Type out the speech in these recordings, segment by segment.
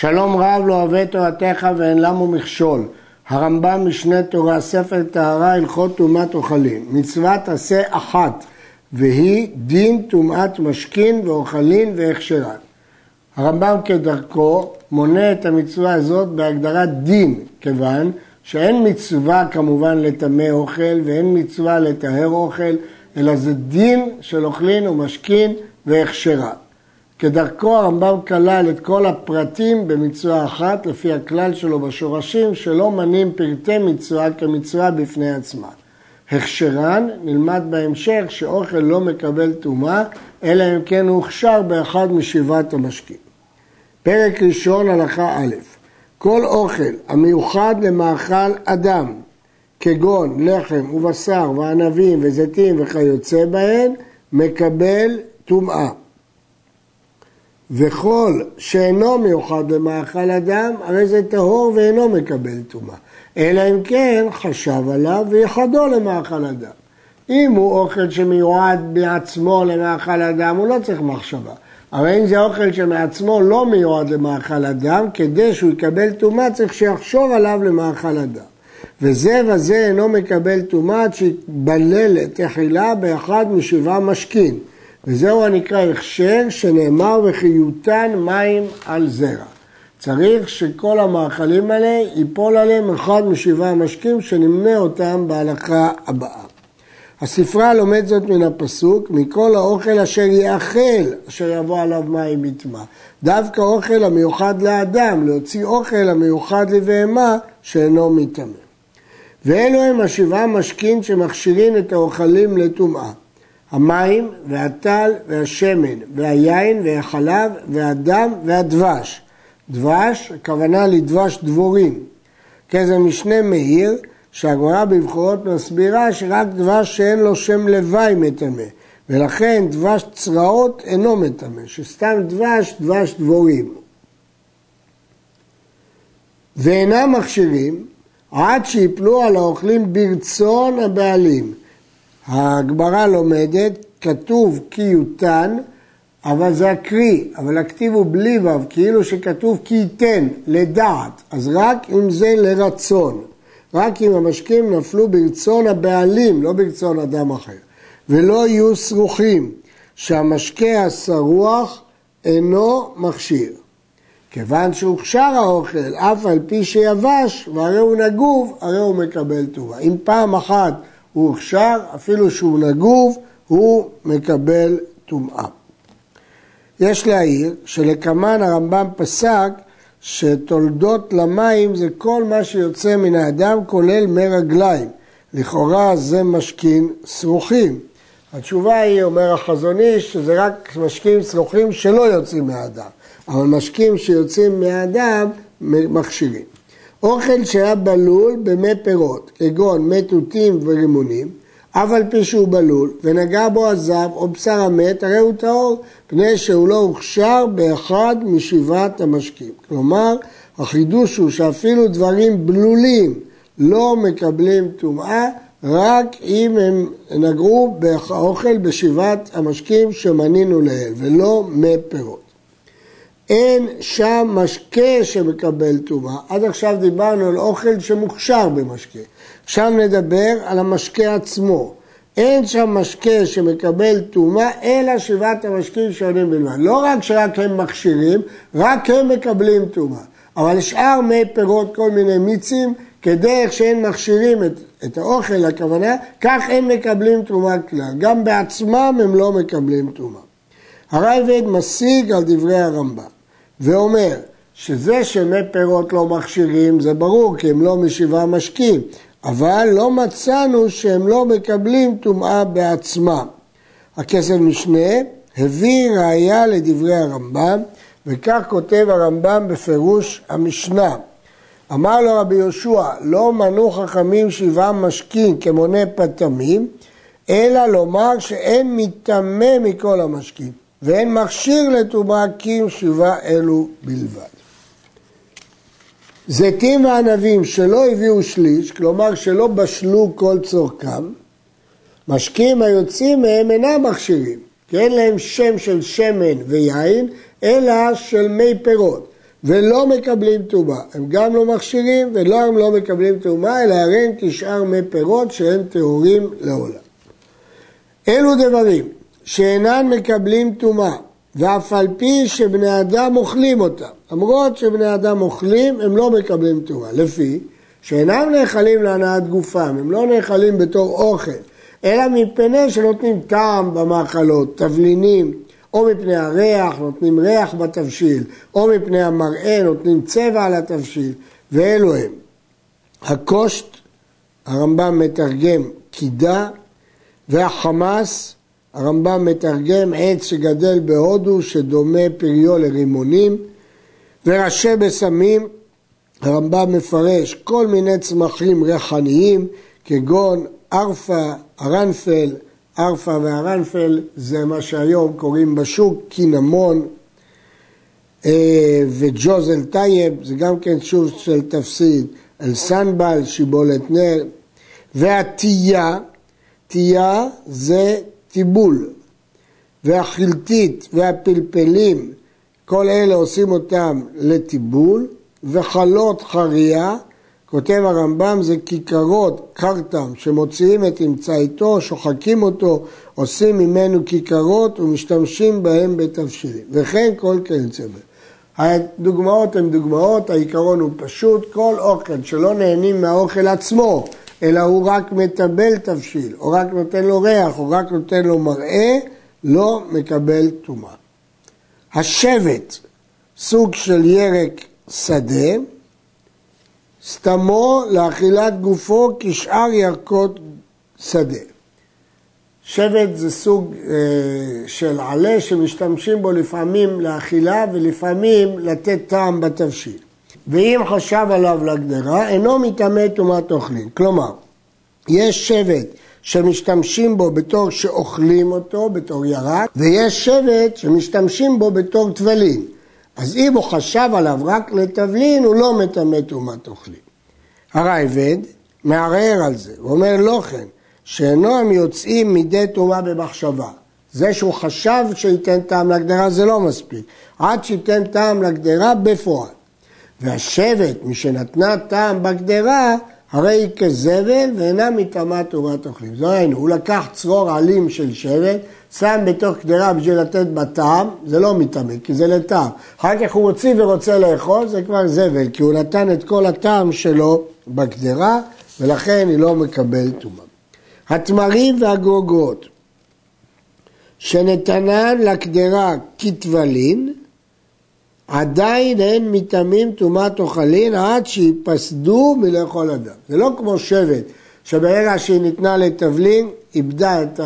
שלום רב לא אוהב תורתך ואין למו מכשול. הרמב"ם משנה תורה, ספר טהרה, הלכות טומאת אוכלים. מצוות עשה אחת, והיא דין טומאת משכין ואוכלין והכשרן. הרמב"ם כדרכו מונה את המצווה הזאת בהגדרת דין, כיוון שאין מצווה כמובן לטמא אוכל ואין מצווה לטהר אוכל, אלא זה דין של אוכלין ומשכין והכשרן. כדרכו הרמב"ם כלל את כל הפרטים במצווה אחת, לפי הכלל שלו בשורשים, שלא מנים פרטי מצווה כמצווה בפני עצמה. הכשרן נלמד בהמשך שאוכל לא מקבל טומאה, אלא אם כן הוא הוכשר באחד משבעת המשקים. פרק ראשון, הלכה א', כל אוכל המיוחד למאכל אדם, כגון לחם ובשר וענבים וזיתים וכיוצא בהן, מקבל טומאה. וכל שאינו מיוחד למאכל אדם, הרי זה טהור ואינו מקבל טומאה. אלא אם כן חשב עליו ויחדו למאכל אדם. אם הוא אוכל שמיועד בעצמו למאכל אדם, הוא לא צריך מחשבה. אבל אם זה אוכל שמעצמו לא מיועד למאכל אדם, כדי שהוא יקבל טומאה צריך שיחשוב עליו למאכל אדם. וזה וזה אינו מקבל טומאה עד שיתבלל תחילה באחד משבעה משכין. וזהו הנקרא הכשר שנאמר וחיותן מים על זרע. צריך שכל המאכלים האלה ייפול עליהם אחד משבעה משקים שנמנה אותם בהלכה הבאה. הספרה לומד זאת מן הפסוק, מכל האוכל אשר יאכל, אשר יבוא עליו מים מטמא. דווקא אוכל המיוחד לאדם, להוציא אוכל המיוחד לבהמה שאינו מטמא. ואלו הם השבעה משכין שמכשירים את האוכלים לטומאה. המים והטל והשמן והיין והחלב והדם והדבש. דבש, הכוונה לדבש דבורים. כזה משנה מאיר, שהגמרא בבחורות מסבירה שרק דבש שאין לו שם לוואי מטמא, ולכן דבש צרעות אינו מטמא, שסתם דבש, דבש דבורים. ואינם מכשירים עד שיפלו על האוכלים ברצון הבעלים. הגמרא לומדת, כתוב כי יותן, אבל זה הקרי, אבל הכתיב הוא בלי וו, כאילו שכתוב כי ייתן, לדעת, אז רק אם זה לרצון, רק אם המשקים נפלו ברצון הבעלים, לא ברצון אדם אחר, ולא יהיו סרוחים, שהמשקה הסרוח אינו מכשיר. כיוון שהוכשר האוכל, אף על פי שיבש, והרי הוא נגוב, הרי הוא מקבל טובה. אם פעם אחת הוא הוכשר, אפילו שהוא נגוב, הוא מקבל טומאה. יש להעיר שלקמן הרמב"ם פסק שתולדות למים זה כל מה שיוצא מן האדם כולל מי רגליים. לכאורה זה משכין שרוכים. התשובה היא, אומר החזון איש, שזה רק משקים שרוכים שלא יוצאים מהאדם, אבל משקים שיוצאים מהאדם מכשירים. אוכל שהיה בלול במי פירות, כגון מי תותים ורימונים, אף על פי שהוא בלול, ונגע בו הזב או בשר המת, הרי הוא טהור, פני שהוא לא הוכשר באחד משבעת המשקים. כלומר, החידוש הוא שאפילו דברים בלולים לא מקבלים טומאה, רק אם הם נגעו באוכל בשבעת המשקים שמנינו לעיל, ולא מי פירות. אין שם משקה שמקבל טומאה. עד עכשיו דיברנו על אוכל שמוכשר במשקה. עכשיו נדבר על המשקה עצמו. אין שם משקה שמקבל טומאה, אלא שבעת המשקים שעולים בלבד. לא רק שרק הם מכשירים, רק הם מקבלים טומאה. אבל שאר מי פירות, כל מיני מיצים, כדרך שהם מכשירים את, את האוכל, הכוונה, כך הם מקבלים טומאה כלל. גם בעצמם הם לא מקבלים טומאה. הרייבד משיג על דברי הרמב"ם. ואומר שזה שמי פירות לא מכשירים זה ברור כי הם לא משבעה משקים, אבל לא מצאנו שהם לא מקבלים טומאה בעצמם. הכסף משנה הביא ראיה לדברי הרמב"ם וכך כותב הרמב"ם בפירוש המשנה. אמר לו רבי יהושע, לא מנו חכמים שבעה משקים כמונה פתמים, אלא לומר שאין מטמא מכל המשקים. ואין מכשיר לטומאה כי אם שבעה אלו בלבד. זיתים וענבים שלא הביאו שליש, כלומר שלא בשלו כל צורכם, משקים היוצאים מהם אינם מכשירים, כי אין להם שם של שמן ויין, אלא של מי פירות. ולא מקבלים טומאה. הם גם לא מכשירים ולא הם לא מקבלים טומאה, אלא הרי הם כשאר מי פירות שהם טהורים לעולם. אלו דברים שאינן מקבלים טומאה, ואף על פי שבני אדם אוכלים אותם. למרות שבני אדם אוכלים, הם לא מקבלים טומאה. לפי שאינם נאכלים להנאת גופם, הם לא נאכלים בתור אוכל, אלא מפני שנותנים טעם במאכלות, תבלינים, או מפני הריח, נותנים ריח בתבשיל, או מפני המראה, נותנים צבע על התבשיל, ואלו הם. הקושט, הרמב"ם מתרגם קידה, והחמאס, הרמב"ם מתרגם עץ שגדל בהודו שדומה פריו לרימונים, וראשי בשמים, הרמב"ם מפרש כל מיני צמחים ריחניים כגון ארפה, ארנפל, ארפה וארנפל זה מה שהיום קוראים בשוק קינמון אה, וג'וזל טייב, זה גם כן שוב של תפסיד, אלסנבל, שיבולת נר, והתייה, תייה זה טיבול, והחלטית והפלפלים, כל אלה עושים אותם לטיבול, וחלות חריה כותב הרמב"ם זה כיכרות, קרטם, שמוציאים את אמצעיתו, שוחקים אותו, עושים ממנו כיכרות ומשתמשים בהם בתבשילים. וכן כל כיוצא בהם. הדוגמאות הן דוגמאות, העיקרון הוא פשוט, כל אוכל שלא נהנים מהאוכל עצמו, אלא הוא רק מטבל תבשיל, או רק נותן לו ריח, או רק נותן לו מראה, לא מקבל טומאה. השבט, סוג של ירק שדה, סתמו לאכילת גופו כשאר ירקות שדה. שבט זה סוג אה, של עלה שמשתמשים בו לפעמים לאכילה ולפעמים לתת טעם בתבשיל. ואם חשב עליו לגדרה, אינו מטמא טומאת אוכלים. כלומר, יש שבט שמשתמשים בו בתור שאוכלים אותו, בתור ירק, ויש שבט שמשתמשים בו בתור טבלין. אז אם הוא חשב עליו רק לתבלין, הוא לא מטמא טומאת אוכלים. הרייבד מערער על זה, הוא אומר לא כן, שאינו הם יוצאים מידי טומאה במחשבה. זה שהוא חשב שייתן טעם לגדרה זה לא מספיק, עד שייתן טעם לגדרה בפועל. והשבט, משנתנה טעם בגדרה, הרי היא כזבל ואינה מטמאה טומאת אוכלים. זו היינו, הוא לקח צרור עלים של שבט, שם בתוך קדרה בשביל לתת בטעם, זה לא מטמא, כי זה לטעם. אחר כך הוא מוציא ורוצה לאכול, זה כבר זבל, כי הוא נתן את כל הטעם שלו בקדרה, ולכן היא לא מקבלת טומאה. התמרים והגרוגרות שנתנן לקדרה כטבלין, עדיין הן מטמאים טומאת אוכלין עד שיפסדו מלאכול אדם. זה לא כמו שבט, שברגע שהיא ניתנה לתבלין, איבדה את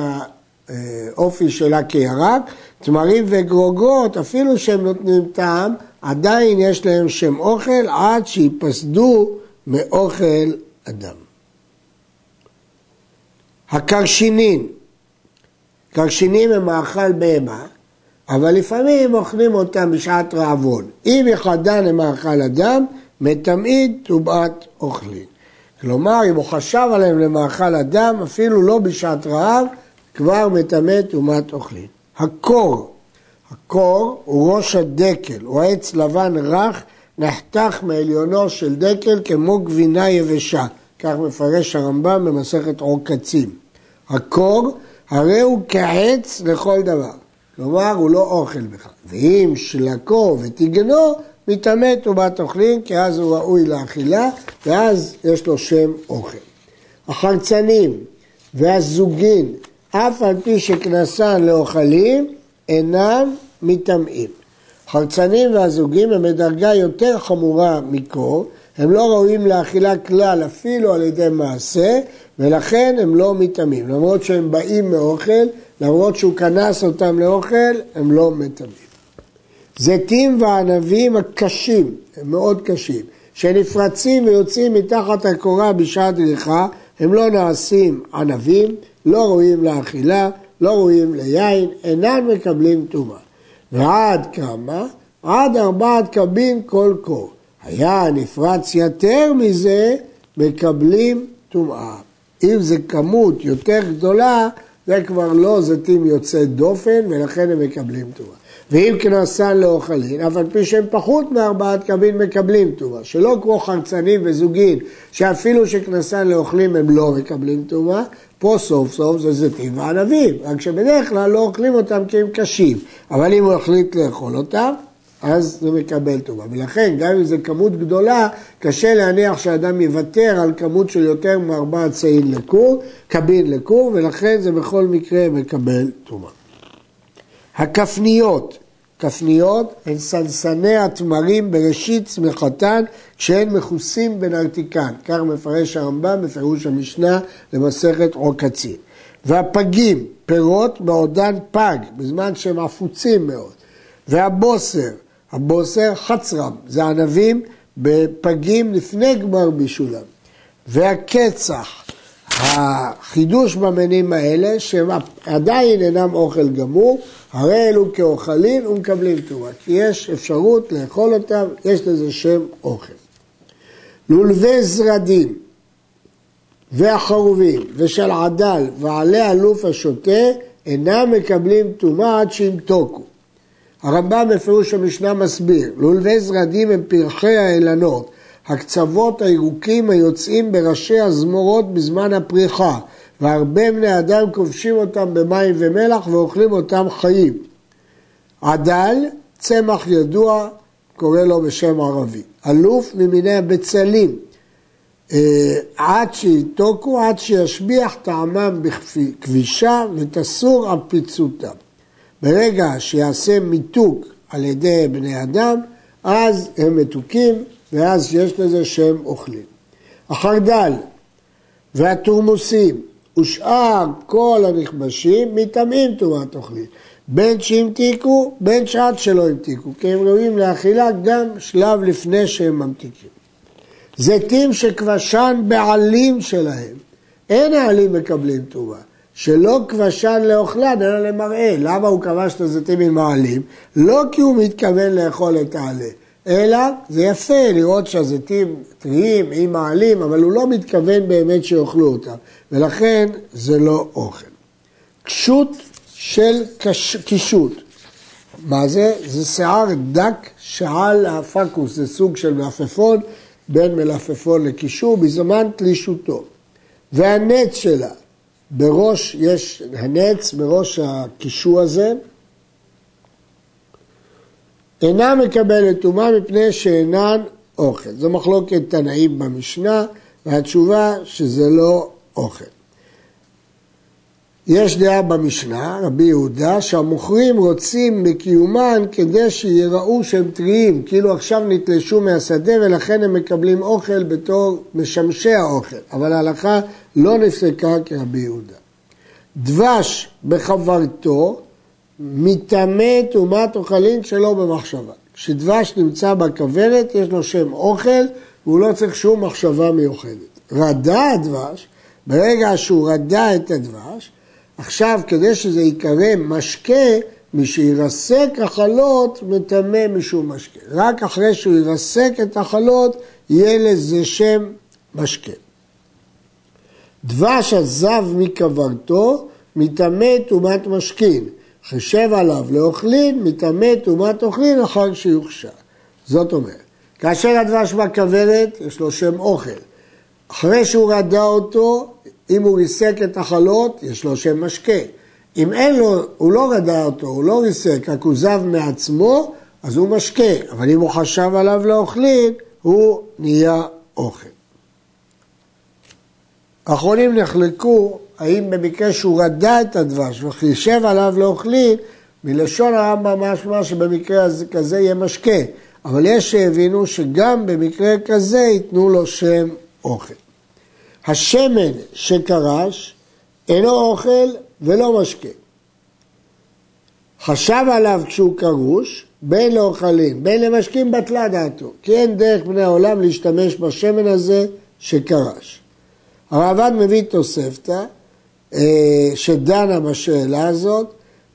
האופי שלה כירק. תמרים וגרוגות, אפילו שהם נותנים טעם, עדיין יש להם שם אוכל עד שיפסדו מאוכל אדם. הקרשינין, קרשינים הם מאכל בהמה, אבל לפעמים אוכלים אותם בשעת רעבון. אם יחדן למאכל אדם, מטמאין טומאת אוכלין. כלומר, אם הוא חשב עליהם למאכל אדם, אפילו לא בשעת רעב, כבר מטמא טומאת אוכלין. הקור, הקור הוא ראש הדקל, הוא עץ לבן רך, נחתך מעליונו של דקל כמו גבינה יבשה, כך מפרש הרמב"ם במסכת עוקצים. הקור הרי הוא כעץ לכל דבר. כלומר, הוא לא אוכל בכלל. ואם שלקו ותגנו, מטמא טומאת אוכלים, כי אז הוא ראוי לאכילה, ואז יש לו שם אוכל. החרצנים והזוגין, אף על פי שכנסן לאוכלים, אינם מטמאים. חרצנים והזוגים הם בדרגה יותר חמורה מקור, הם לא ראויים לאכילה כלל אפילו על ידי מעשה, ולכן הם לא מטמאים. למרות שהם באים מאוכל, למרות שהוא כנס אותם לאוכל, הם לא מטמאים. זיתים וענבים הקשים, הם מאוד קשים, שנפרצים ויוצאים מתחת הקורה בשעת דריכה, הם לא נעשים ענבים, לא ראויים לאכילה, לא ראויים ליין, אינם מקבלים טומאה. ועד כמה? עד ארבעת קבין כל קור. היה נפרץ יותר מזה, מקבלים טומאה. אם זה כמות יותר גדולה, זה כבר לא זיתים יוצאי דופן, ולכן הם מקבלים טומאה. ואם כנסן לאוכלין, אף על פי שהם פחות מארבעת קבין מקבלים טומאה, שלא כמו חרצנים וזוגין, שאפילו שכנסן לאוכלים הם לא מקבלים טומאה, פה סוף סוף זה זיתים וענבים, רק שבדרך כלל לא אוכלים אותם כי הם קשים, אבל אם הוא החליט לאכול אותם, אז זה מקבל טומאה. ולכן, גם אם זו כמות גדולה, קשה להניח שאדם יוותר על כמות של יותר מארבעה צעין לכור, קבין לכור, ולכן זה בכל מקרה מקבל טומאה. הכפניות, כפניות הן סנסני התמרים בראשית צמחתן כשהן מכוסים בנרתיקן, כך מפרש הרמב"ם בפירוש המשנה למסכת עוקצין. והפגים, פירות בעודן פג, בזמן שהם עפוצים מאוד. והבוסר, הבוסר חצרם, זה ענבים בפגים לפני גמר בישולם. והקצח, החידוש במינים האלה, שהם עדיין אינם אוכל גמור, הרי אלו כאוכלים ומקבלים תרומה, כי יש אפשרות לאכול אותם, יש לזה שם אוכל. לולבי זרדים והחרובים ושל עדל ועלי אלוף השוטה אינם מקבלים טומאה עד שימתוקו. הרמב"ם בפירוש המשנה מסביר, לולבי זרדים הם פרחי האילנות, הקצוות הירוקים היוצאים בראשי הזמורות בזמן הפריחה, והרבה בני אדם כובשים אותם במים ומלח ואוכלים אותם חיים. עדל, צמח ידוע, קורא לו בשם ערבי. אלוף ממיני הבצלים, אה, עד שיתוקו, עד שישביח טעמם בכבישה ותסור על פיצותם. ברגע שיעשה מיתוק על ידי בני אדם, אז הם מתוקים, ואז יש לזה שם אוכלים. החרדל והתורמוסים ושאר כל הנכבשים מטמאים טומאת אוכלים. בין שהמתיקו, בין שעד שלא המתיקו, כי הם ראויים לאכילה גם שלב לפני שהם ממתיקים. זיתים שכבשן בעלים שלהם, אין העלים מקבלים טומאה. שלא כבשן לאוכלן, אלא למראה. למה הוא כבש את הזיתים עם העלים? לא כי הוא מתכוון לאכול את העלה, אלא זה יפה לראות שהזיתים טריים עם העלים, אבל הוא לא מתכוון באמת שיאכלו אותם, ולכן זה לא אוכל. קשות של קישוט. מה זה? זה שיער דק שעל הפקוס, זה סוג של מלפפון, בין מלפפון לקישור, בזמן תלישותו. והנץ שלה, בראש יש הנץ, בראש הקישור הזה, אינה מקבלת טומאה מפני שאינן אוכל. זו מחלוקת תנאים במשנה, והתשובה שזה לא אוכל. יש דעה במשנה, רבי יהודה, שהמוכרים רוצים בקיומן כדי שיראו שהם טריים, כאילו עכשיו נתלשו מהשדה ולכן הם מקבלים אוכל בתור משמשי האוכל, אבל ההלכה לא נפסקה כרבי יהודה. דבש בחברתו מטמא טומאת אוכלין שלא במחשבה. כשדבש נמצא בכוורת יש לו שם אוכל והוא לא צריך שום מחשבה מיוחדת. רדה הדבש, ברגע שהוא רדה את הדבש, עכשיו כדי שזה ייקרא משקה, מי שירסק החלות מטמא משום משקה. רק אחרי שהוא ירסק את החלות יהיה לזה שם משקה. דבש עזב מכוורתו, מטמא טומאת משכין. חשב עליו לאוכלין, מטמא טומאת אוכלין אחר שיוכשר. זאת אומרת, כאשר הדבש בכוורת, יש לו שם אוכל. אחרי שהוא רדה אותו, אם הוא ריסק את החלות, יש לו שם משקה. אם אין לו, הוא לא רדה אותו, הוא לא ריסק, רק הוא זב מעצמו, אז הוא משקה. אבל אם הוא חשב עליו לאוכלין, הוא נהיה אוכל. האחרונים נחלקו האם במקרה שהוא רדה את הדבש וחישב עליו לאוכלים, מלשון הרמב"ם משמע שבמקרה כזה יהיה משקה, אבל יש שהבינו שגם במקרה כזה ייתנו לו שם אוכל. השמן שקרש אינו אוכל ולא משקה. חשב עליו כשהוא קרוש, בין לאוכלים, בין למשקים בטלה דעתו, כי אין דרך בני העולם להשתמש בשמן הזה שקרש. הרעב"ד מביא תוספתא אה, שדנה בשאלה הזאת,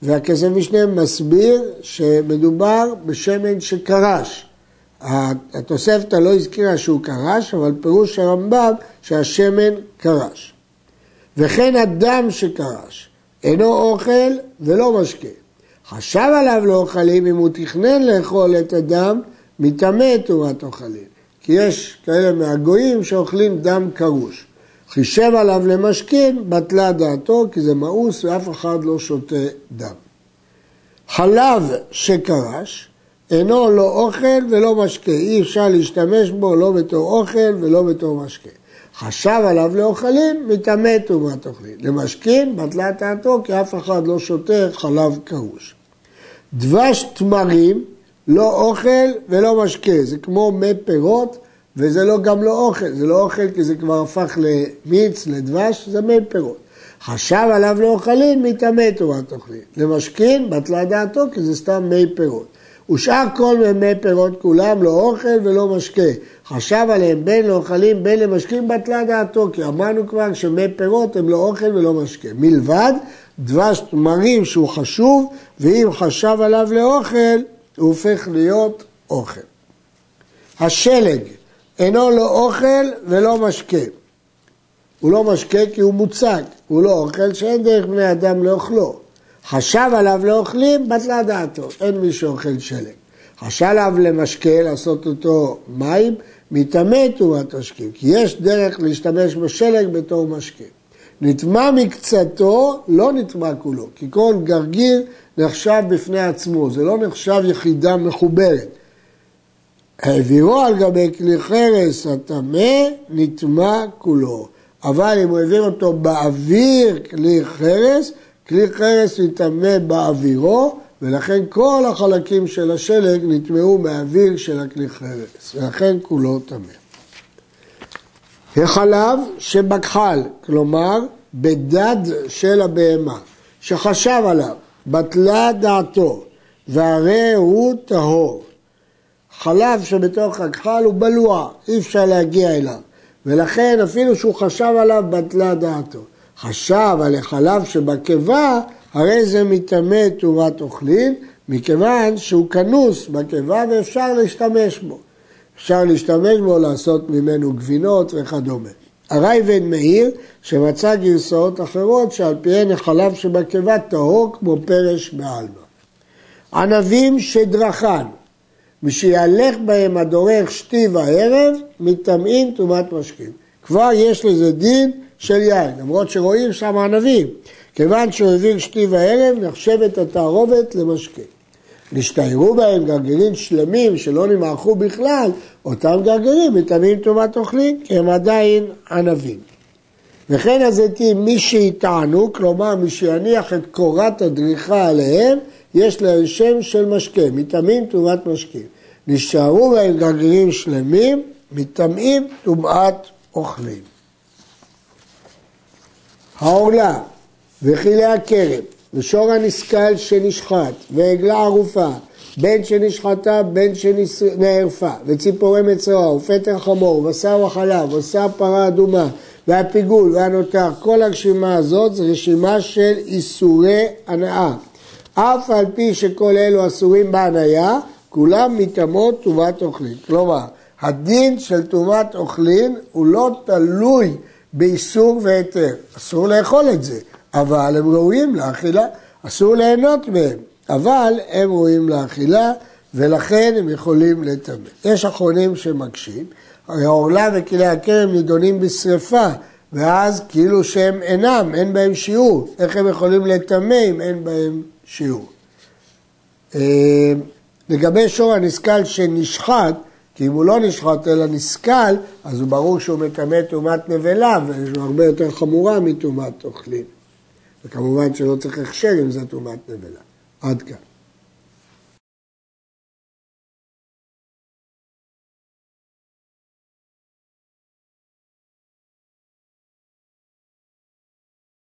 והכסף משנה מסביר שמדובר בשמן שקרש. התוספתא לא הזכירה שהוא קרש, אבל פירוש הרמב"ם שהשמן קרש. וכן הדם שקרש, אינו אוכל ולא משקה. חשב עליו לאוכלים אם הוא תכנן לאכול את הדם, מטמא תורת אוכלים. כי יש כאלה מהגויים שאוכלים דם קרוש. חישב עליו למשכין, בטלה דעתו, כי זה מאוס ואף אחד לא שותה דם. חלב שקרש, אינו לא אוכל ולא משקה, אי אפשר להשתמש בו לא בתור אוכל ולא בתור משקה. חשב עליו לאוכלים, מטמא תרומת אוכלים. למשכין, בטלה דעתו, כי אף אחד לא שותה חלב קרוש. דבש תמרים, לא אוכל ולא משקה, זה כמו מי פירות, וזה לא גם לא אוכל, זה לא אוכל כי זה כבר הפך למיץ, לדבש, זה מי פירות. חשב עליו לאוכלים, מטמא תורת אוכלים. למשכין, בטלה דעתו, כי זה סתם מי פירות. ושאר כל מי פירות כולם לא אוכל ולא משקה. חשב עליהם בין לאוכלים בין למשקים בטלה דעתו, כי אמרנו כבר שמי פירות הם לא אוכל ולא משקה. מלבד דבש תמרים שהוא חשוב, ואם חשב עליו לאוכל, הוא הופך להיות אוכל. השלג אינו לא אוכל ולא משקה. הוא לא משקה כי הוא מוצג, הוא לא אוכל שאין דרך בני אדם לאוכלו. חשב עליו לאוכלים, בטלה דעתו, אין מי שאוכל שלג. חשב עליו למשקה, לעשות אותו מים, מטמא תאורת משקים, כי יש דרך להשתמש בשלג בתור משקה. נטמע מקצתו, לא נטמע כולו, כי כל גרגיר נחשב בפני עצמו, זה לא נחשב יחידה מחוברת. העבירו על גבי כלי חרס הטמא, נטמע כולו. אבל אם הוא העביר אותו באוויר כלי חרס, כלי חרס נטמא באווירו, ולכן כל החלקים של השלג נטמעו מהאוויר של הכלי חרס, ולכן כולו טמא. החלב שבכחל, כלומר בדד של הבהמה, שחשב עליו, בטלה דעתו, והרי הוא טהור. חלב שבתוך הכחל הוא בלוע, אי אפשר להגיע אליו, ולכן אפילו שהוא חשב עליו, בטלה דעתו. חשב על החלב שבקיבה, הרי זה מטמא תאורת אוכלים, מכיוון שהוא כנוס בקיבה ואפשר להשתמש בו. אפשר להשתמש בו, לעשות ממנו גבינות וכדומה. הרי בן מאיר שמצא גרסאות אחרות שעל פיהן החלב שבקיבה טהור כמו פרש בעלמא. ענבים שדרכן, משיהלך בהם הדורך שתי וערב, מטמאים טומאת משקים. כבר יש לזה דין של יין, למרות שרואים שם ענבים. כיוון שהוא הביא שתי וערב, נחשבת התערובת למשקה. נשתיירו בהם גרגירים שלמים שלא נמעכו בכלל, אותם גרגירים מטמאים טומאת אוכלים, כי הם עדיין ענבים. וכן הזיתים, מי שיטענו, כלומר מי שיניח את קורת הדריכה עליהם, יש להם שם של משקה, מטמאים טומאת משקים. נשארו בהם גרגירים שלמים, מטמאים טומאת אוכלים. העורלה וכלי הכרם ושור הנסכל שנשחט ועגלה ערופה בין שנשחטה בין שנערפה וציפורי מצרעה ופטר חמור ובשר וחלב ובשר פרה אדומה והפיגול והנותר כל הרשימה הזאת זה רשימה של איסורי הנאה אף על פי שכל אלו אסורים בהניה כולם מטמאות טומאת אוכלין כלומר הדין של טומאת אוכלין הוא לא תלוי באיסור והיתר. אסור לאכול את זה, אבל הם ראויים לאכילה. אסור ליהנות מהם, אבל הם ראויים לאכילה, ולכן הם יכולים לטמא. יש אחרונים שמקשים, העורלה וכלי הכרם נידונים בשרפה, ואז כאילו שהם אינם, אין בהם שיעור. איך הם יכולים לטמא אם אין בהם שיעור? אה, לגבי שור הנסכל שנשחט, כי אם הוא לא נשחט אלא נסכל, אז הוא ברור שהוא מטמא טומאת נבלה, וזו הרבה יותר חמורה מטומאת אוכלים. וכמובן שלא צריך הכשר אם זה טומאת נבלה. עד כאן.